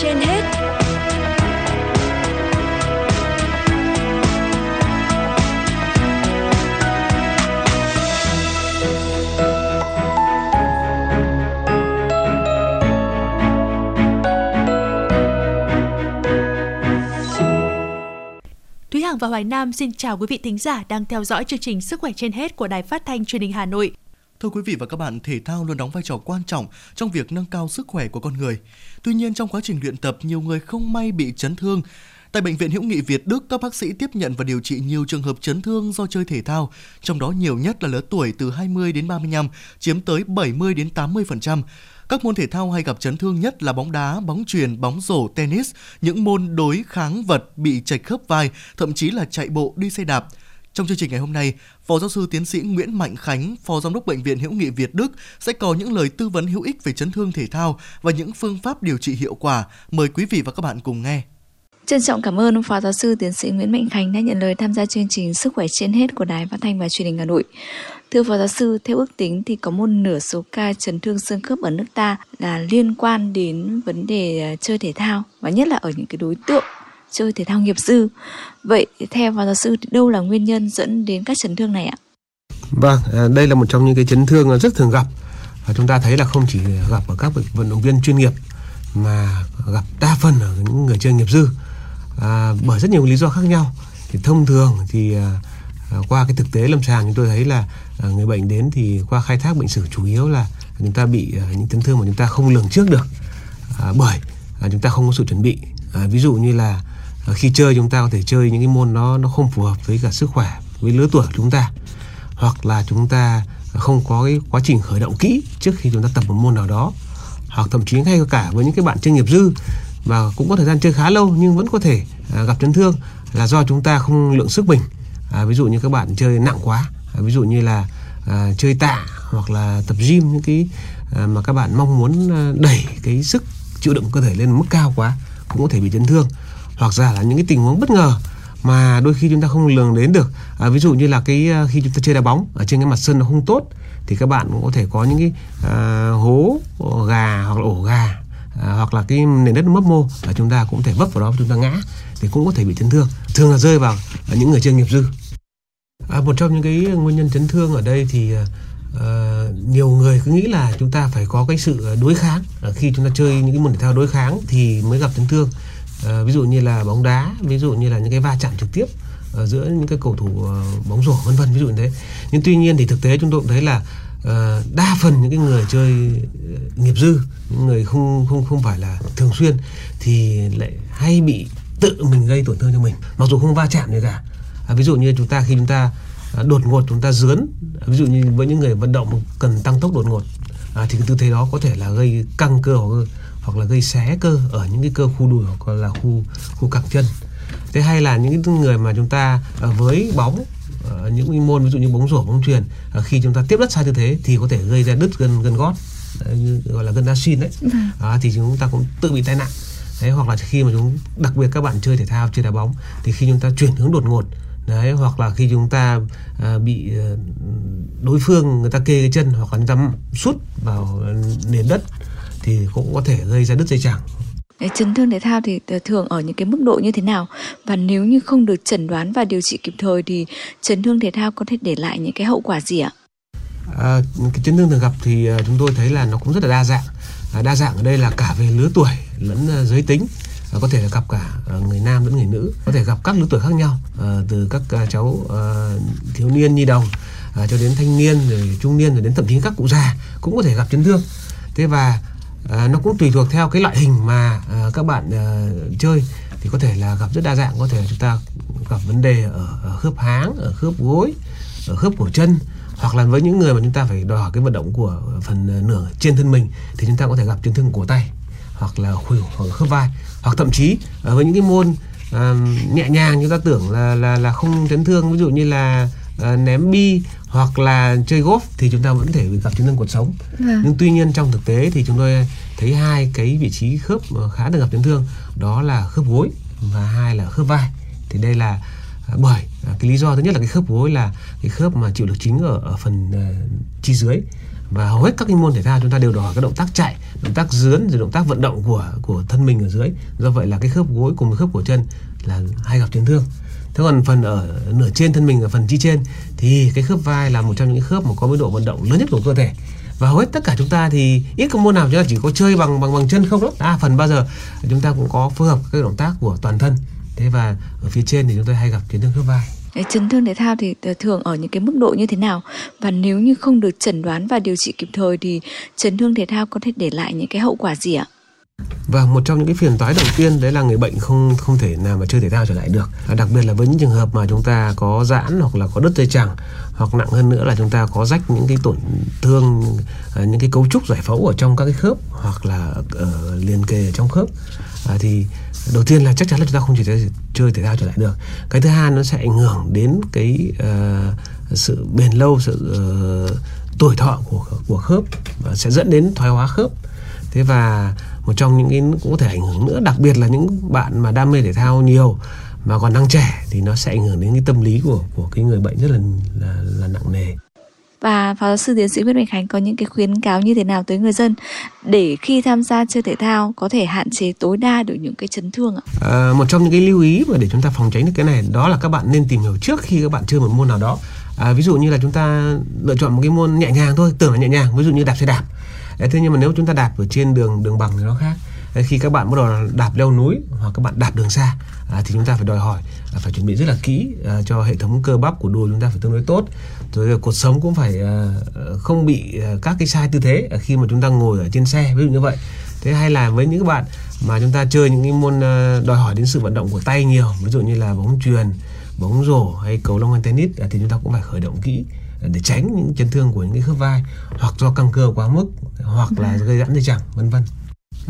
trên hết Thúy Hằng và Hoài Nam xin chào quý vị thính giả đang theo dõi chương trình Sức khỏe trên hết của Đài Phát thanh Truyền hình Hà Nội. Thưa quý vị và các bạn, thể thao luôn đóng vai trò quan trọng trong việc nâng cao sức khỏe của con người. Tuy nhiên trong quá trình luyện tập, nhiều người không may bị chấn thương. Tại bệnh viện Hữu nghị Việt Đức, các bác sĩ tiếp nhận và điều trị nhiều trường hợp chấn thương do chơi thể thao, trong đó nhiều nhất là lứa tuổi từ 20 đến 35, chiếm tới 70 đến 80%. Các môn thể thao hay gặp chấn thương nhất là bóng đá, bóng chuyền, bóng rổ, tennis, những môn đối kháng vật bị chạch khớp vai, thậm chí là chạy bộ, đi xe đạp. Trong chương trình ngày hôm nay, Phó giáo sư tiến sĩ Nguyễn Mạnh Khánh, Phó Giám đốc Bệnh viện Hữu nghị Việt Đức sẽ có những lời tư vấn hữu ích về chấn thương thể thao và những phương pháp điều trị hiệu quả. Mời quý vị và các bạn cùng nghe. Trân trọng cảm ơn Phó Giáo sư Tiến sĩ Nguyễn Mạnh Khánh đã nhận lời tham gia chương trình Sức khỏe trên hết của Đài Phát thanh và Truyền hình Hà Nội. Thưa Phó Giáo sư, theo ước tính thì có một nửa số ca chấn thương xương khớp ở nước ta là liên quan đến vấn đề ờ, chơi thể thao và nhất là ở những cái đối tượng chơi thể thao nghiệp dư. Vậy theo Phó Giáo sư thì đâu là nguyên nhân dẫn đến các chấn thương này ạ? Vâng, à, đây là một trong những cái chấn thương à, rất thường gặp. Và chúng ta thấy là không chỉ gặp ở các vận động viên chuyên nghiệp mà gặp đa phần ở những người chơi nghiệp dư à, bởi rất nhiều lý do khác nhau. Thì thông thường thì à, à, qua cái thực tế lâm sàng chúng tôi thấy là à, người bệnh đến thì qua khai thác bệnh sử chủ yếu là chúng ta bị à, những chấn thương mà chúng ta không lường trước được à, bởi à, chúng ta không có sự chuẩn bị. À, ví dụ như là Ờ, khi chơi chúng ta có thể chơi những cái môn nó nó không phù hợp với cả sức khỏe với lứa tuổi của chúng ta. Hoặc là chúng ta không có cái quá trình khởi động kỹ trước khi chúng ta tập một môn nào đó. Hoặc thậm chí ngay cả với những cái bạn chơi nghiệp dư và cũng có thời gian chơi khá lâu nhưng vẫn có thể à, gặp chấn thương là do chúng ta không lượng sức mình. À, ví dụ như các bạn chơi nặng quá à, ví dụ như là à, chơi tạ hoặc là tập gym những cái à, mà các bạn mong muốn à, đẩy cái sức chịu đựng cơ thể lên mức cao quá cũng có thể bị chấn thương hoặc giả là những cái tình huống bất ngờ mà đôi khi chúng ta không lường đến được. À, ví dụ như là cái à, khi chúng ta chơi đá bóng ở trên cái mặt sân nó không tốt thì các bạn cũng có thể có những cái à, hố ờ, gà hoặc là ổ gà à, hoặc là cái nền đất mấp mô là chúng ta cũng thể vấp vào đó chúng ta ngã thì cũng có thể bị chấn thương. Thường là rơi vào à, những người chơi nghiệp dư. À, một trong những cái nguyên nhân chấn thương ở đây thì uh, nhiều người cứ nghĩ là chúng ta phải có cái sự đối kháng. Ờ, khi chúng ta chơi những cái môn thể thao đối kháng thì mới gặp chấn thương à, ví dụ như là bóng đá ví dụ như là những cái va chạm trực tiếp uh, giữa những cái cầu thủ uh, bóng rổ vân vân ví dụ như thế. Nhưng tuy nhiên thì thực tế chúng tôi cũng thấy là uh, đa phần những cái người chơi nghiệp dư những người không không không phải là thường xuyên thì lại hay bị tự mình gây tổn thương cho mình. Mặc dù không va chạm gì cả. À, ví dụ như chúng ta khi chúng ta à, đột ngột chúng ta dướn ví dụ như với những người vận động cần tăng tốc đột ngột à, thì cái tư thế đó có thể là gây căng cơ hoặc hoặc là gây xé cơ ở những cái cơ khu đùi hoặc là khu khu cẳng chân. Thế hay là những cái người mà chúng ta ờ, với bóng ờ, những môn ví dụ như bóng rổ bóng chuyền ờ, khi chúng ta tiếp đất sai tư thế thì có thể gây ra đứt gân gân gót như gọi là gân đa xin đấy. À, thì chúng ta cũng tự bị tai nạn. Đấy hoặc là khi mà chúng đặc biệt các bạn chơi thể thao chơi đá bóng thì khi chúng ta chuyển hướng đột ngột đấy hoặc là khi chúng ta à, bị đối phương người ta kê cái chân hoặc là chúng ta sút vào nền đất thì cũng có thể gây ra đứt dây chằng chấn thương thể thao thì thường ở những cái mức độ như thế nào và nếu như không được chẩn đoán và điều trị kịp thời thì chấn thương thể thao có thể để lại những cái hậu quả gì ạ? À, cái chấn thương thường gặp thì à, chúng tôi thấy là nó cũng rất là đa dạng. À, đa dạng ở đây là cả về lứa tuổi lẫn à, giới tính. À, có thể là gặp cả người nam lẫn người nữ, có thể gặp các lứa tuổi khác nhau, à, từ các cháu à, thiếu niên nhi đồng à, cho đến thanh niên rồi trung niên rồi đến thậm chí các cụ già cũng có thể gặp chấn thương. Thế và à, nó cũng tùy thuộc theo cái loại hình mà à, các bạn à, chơi. Thì có thể là gặp rất đa dạng. Có thể chúng ta gặp vấn đề ở, ở khớp háng ở khớp gối ở khớp cổ chân hoặc là với những người mà chúng ta phải đòi hỏi cái vận động của phần nửa trên thân mình thì chúng ta có thể gặp chấn thương cổ tay hoặc là khuỷu hoặc là khớp vai. Hoặc thậm chí với những cái môn à, nhẹ nhàng chúng ta tưởng là là là không chấn thương. Ví dụ như là uh, ném bi hoặc là chơi golf thì chúng ta vẫn thể gặp chấn thương cuộc sống. À. nhưng tuy nhiên trong thực tế thì chúng tôi thấy hai cái vị trí khớp khá thường gặp chấn thương đó là khớp gối và hai là khớp vai. Thì đây là uh, bởi uh, cái lý do thứ nhất là cái khớp gối là cái khớp mà chịu lực chính ở ở phần uh, chi dưới. Và hầu hết các cái môn thể thao chúng ta đều đòi hỏi các động tác chạy động tác dướn rồi động tác vận động của của thân mình ở dưới. Do vậy là cái khớp gối cùng với khớp cổ chân là hay gặp chấn thương thế còn phần ở, nửa trên thân mình ở phần chi trên, thì cái khớp vai là một trong những khớp mà có mức độ vận động lớn nhất của cơ thể. Và hầu hết tất cả chúng ta thì ít có môn nào chúng ta chỉ có chơi bằng bằng bằng chân không đó đa phần bao giờ chúng ta cũng có phối hợp các động tác của toàn thân. Thế và ở phía trên thì chúng tôi hay gặp chấn thương khớp vai. Chấn thương thể thao thì ờ, thường ở những cái mức độ như thế nào? Và nếu như không được chẩn đoán và điều trị kịp thời thì chấn thương thể thao có thể để lại những cái hậu quả gì ạ? Và một trong những cái phiền toái đầu tiên đấy là người bệnh không không thể nào mà chơi thể thao trở lại được. Đặc biệt là với những trường hợp mà chúng ta có giãn hoặc là có đứt dây chằng hoặc nặng hơn nữa là chúng ta có rách những cái tổn thương ờ, những cái cấu trúc giải phẫu ở trong các cái khớp hoặc là ở liền kề trong khớp. À, thì đầu tiên là chắc chắn là chúng ta không thể chơi thể thao trở lại được. Cái thứ hai nó sẽ ảnh hưởng đến cái uh, sự bền lâu sự uh, tuổi thọ của của khớp và sẽ dẫn đến thoái hóa khớp. Thế và một trong những cái có thể ảnh hưởng nữa đặc biệt là những bạn mà đam mê thể thao nhiều mà còn đang trẻ thì nó sẽ ảnh hưởng đến cái tâm lý của của cái người bệnh rất là là, là nặng nề và phó giáo sư tiến sĩ Nguyễn Mạnh Khánh có những cái khuyến cáo như thế nào tới người dân để khi tham gia chơi thể thao có thể hạn chế tối đa được những cái chấn thương ạ? À, một trong những cái lưu ý mà để chúng ta phòng tránh được cái này đó là các bạn nên tìm hiểu trước khi các bạn chơi một môn nào đó. À, ví dụ như là chúng ta lựa chọn một cái môn nhẹ nhàng thôi, tưởng là nhẹ nhàng, ví dụ như đạp xe đạp. Thế nhưng mà nếu chúng ta đạp ở trên đường đường bằng thì nó khác. Khi các bạn bắt đầu đạp leo núi hoặc các bạn đạp đường xa à, thì chúng ta phải đòi hỏi à, phải chuẩn bị rất là kỹ à, cho hệ thống cơ bắp của đùi chúng ta phải tương đối tốt. Rồi cuộc sống cũng phải à, không bị à, các cái sai tư thế à, khi mà chúng ta ngồi ở trên xe ví dụ như vậy. Thế hay là với những các bạn mà chúng ta chơi những cái môn à, đòi hỏi đến sự vận động của tay nhiều ví dụ như là bóng chuyền bóng rổ hay cầu lông hay tennis à, thì chúng ta cũng phải khởi động kỹ để tránh những chấn thương của những cái khớp vai hoặc do căng cơ quá mức hoặc là gây giãn dây chằng vân vân.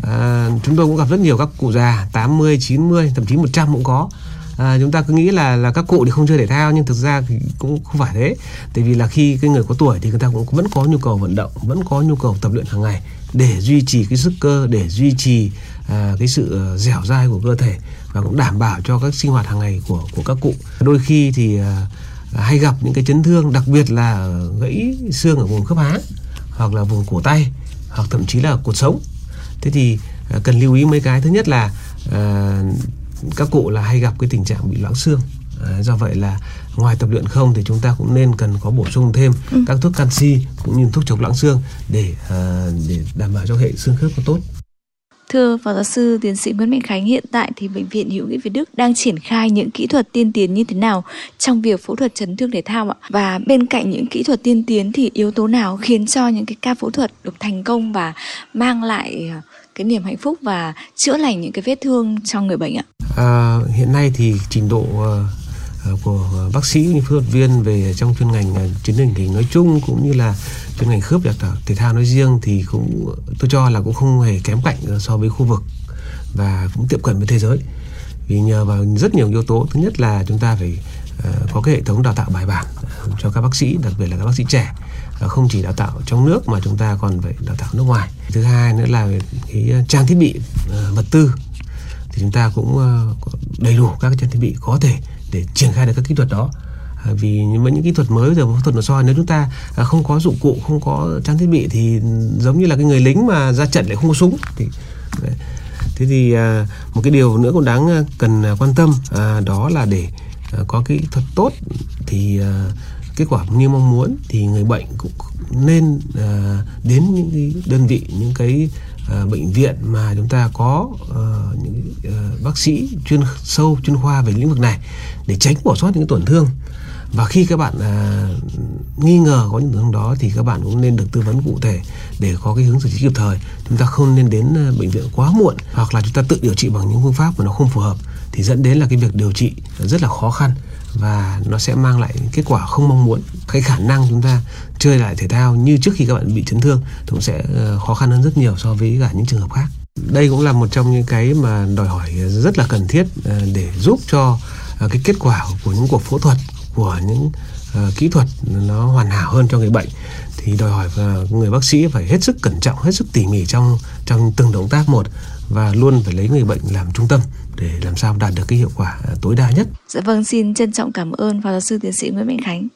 À, chúng tôi cũng gặp rất nhiều các cụ già 80, 90, thậm chí 100 cũng có. À, chúng ta cứ nghĩ là là các cụ thì không chơi thể thao nhưng thực ra thì cũng không phải thế. Tại vì là khi cái người có tuổi thì người ta cũng vẫn có nhu cầu vận động vẫn có nhu cầu tập luyện hàng ngày để duy trì cái sức cơ để duy trì à, cái sự ờ, dẻo dai của cơ thể và cũng đảm bảo cho các sinh hoạt hàng ngày của của các cụ. Đôi khi thì à, hay gặp những cái chấn thương đặc biệt là gãy xương ở vùng khớp háng hoặc là vùng cổ tay hoặc thậm chí là cột sống. Thế thì à, cần lưu ý mấy cái. Thứ nhất là à, các cụ là hay gặp cái tình trạng bị loãng xương. À, do vậy là ngoài tập luyện không thì chúng ta cũng nên cần có bổ sung thêm ừ. các thuốc canxi cũng như thuốc chống loãng xương để để đảm bảo cho hệ xương khớp có tốt Thưa Phó Giáo sư Tiến sĩ Nguyễn Mạnh Khánh, hiện tại thì Bệnh viện Hữu nghị Việt Đức đang triển khai những kỹ thuật tiên tiến như thế nào trong việc phẫu thuật chấn thương thể thao ạ? Và bên cạnh những kỹ thuật tiên tiến thì yếu tố nào khiến cho những cái ca phẫu thuật được thành công và mang lại ờ, cái niềm hạnh phúc và chữa lành những cái vết thương cho người bệnh ạ? À, hiện nay thì trình độ ờ, Ờ, của ờ, bác sĩ như phẫu thuật viên về trong chuyên ngành ờ, chấn thương hình nói chung cũng như là chuyên ngành khớp và thể thao nói riêng thì cũng, tôi cho là cũng không hề kém cạnh so với khu vực và cũng tiệm cận với thế giới. Vì nhờ vào rất nhiều yếu tố, thứ nhất là chúng ta phải có cái hệ thống đào tạo bài bản cho các bác sĩ, đặc biệt là các bác sĩ trẻ không chỉ đào tạo trong nước mà chúng ta còn phải đào tạo nước ngoài. Thứ hai nữa là cái trang thiết bị vật tư, thì chúng ta cũng đầy đủ các trang thiết bị có thể để triển khai được các kỹ thuật đó. À, vì với những kỹ thuật mới bây giờ, phẫu thuật nội soi, nếu chúng ta à, không có dụng cụ, không có trang thiết bị thì giống như là cái người lính mà ra trận lại không có súng thì thế thì à, một cái điều nữa cũng đáng cần quan tâm đó là để có kỹ thuật tốt thì kết quả như mong muốn thì người bệnh cũng nên đến những cái đơn vị, những cái uh, bệnh viện mà chúng ta có uh, những uh, bác sĩ chuyên sâu chuyên khoa về lĩnh vực này để tránh bỏ sót những tổn thương. Và khi các bạn uh, nghi ngờ có những tổn thương đó thì các bạn cũng nên được tư vấn cụ thể để có cái hướng xử trí kịp thời. Chúng ta không nên đến uh, bệnh viện quá muộn hoặc là chúng ta tự điều trị bằng những phương pháp mà nó không phù hợp thì dẫn đến là cái việc điều trị rất là khó khăn và nó sẽ mang lại kết quả không mong muốn. Cái khả năng chúng ta chơi lại thể thao như trước khi các bạn bị chấn thương cũng sẽ ờ, khó khăn hơn rất nhiều so với cả những trường hợp khác. Đây cũng là một trong những cái mà đòi hỏi rất là cần thiết ờ, để giúp cho ờ, cái kết quả của những cuộc phẫu thuật, của những kỹ thuật nó hoàn hảo hơn cho người bệnh. Thì đòi hỏi người bác sĩ phải hết sức cẩn trọng, hết sức tỉ mỉ trong trong từng động tác một và luôn phải lấy người bệnh làm trung tâm để làm sao đạt được cái hiệu quả à, tối đa nhất. Dạ vâng, xin trân trọng cảm ơn Phó giáo sư tiến sĩ Nguyễn Mạnh Khánh.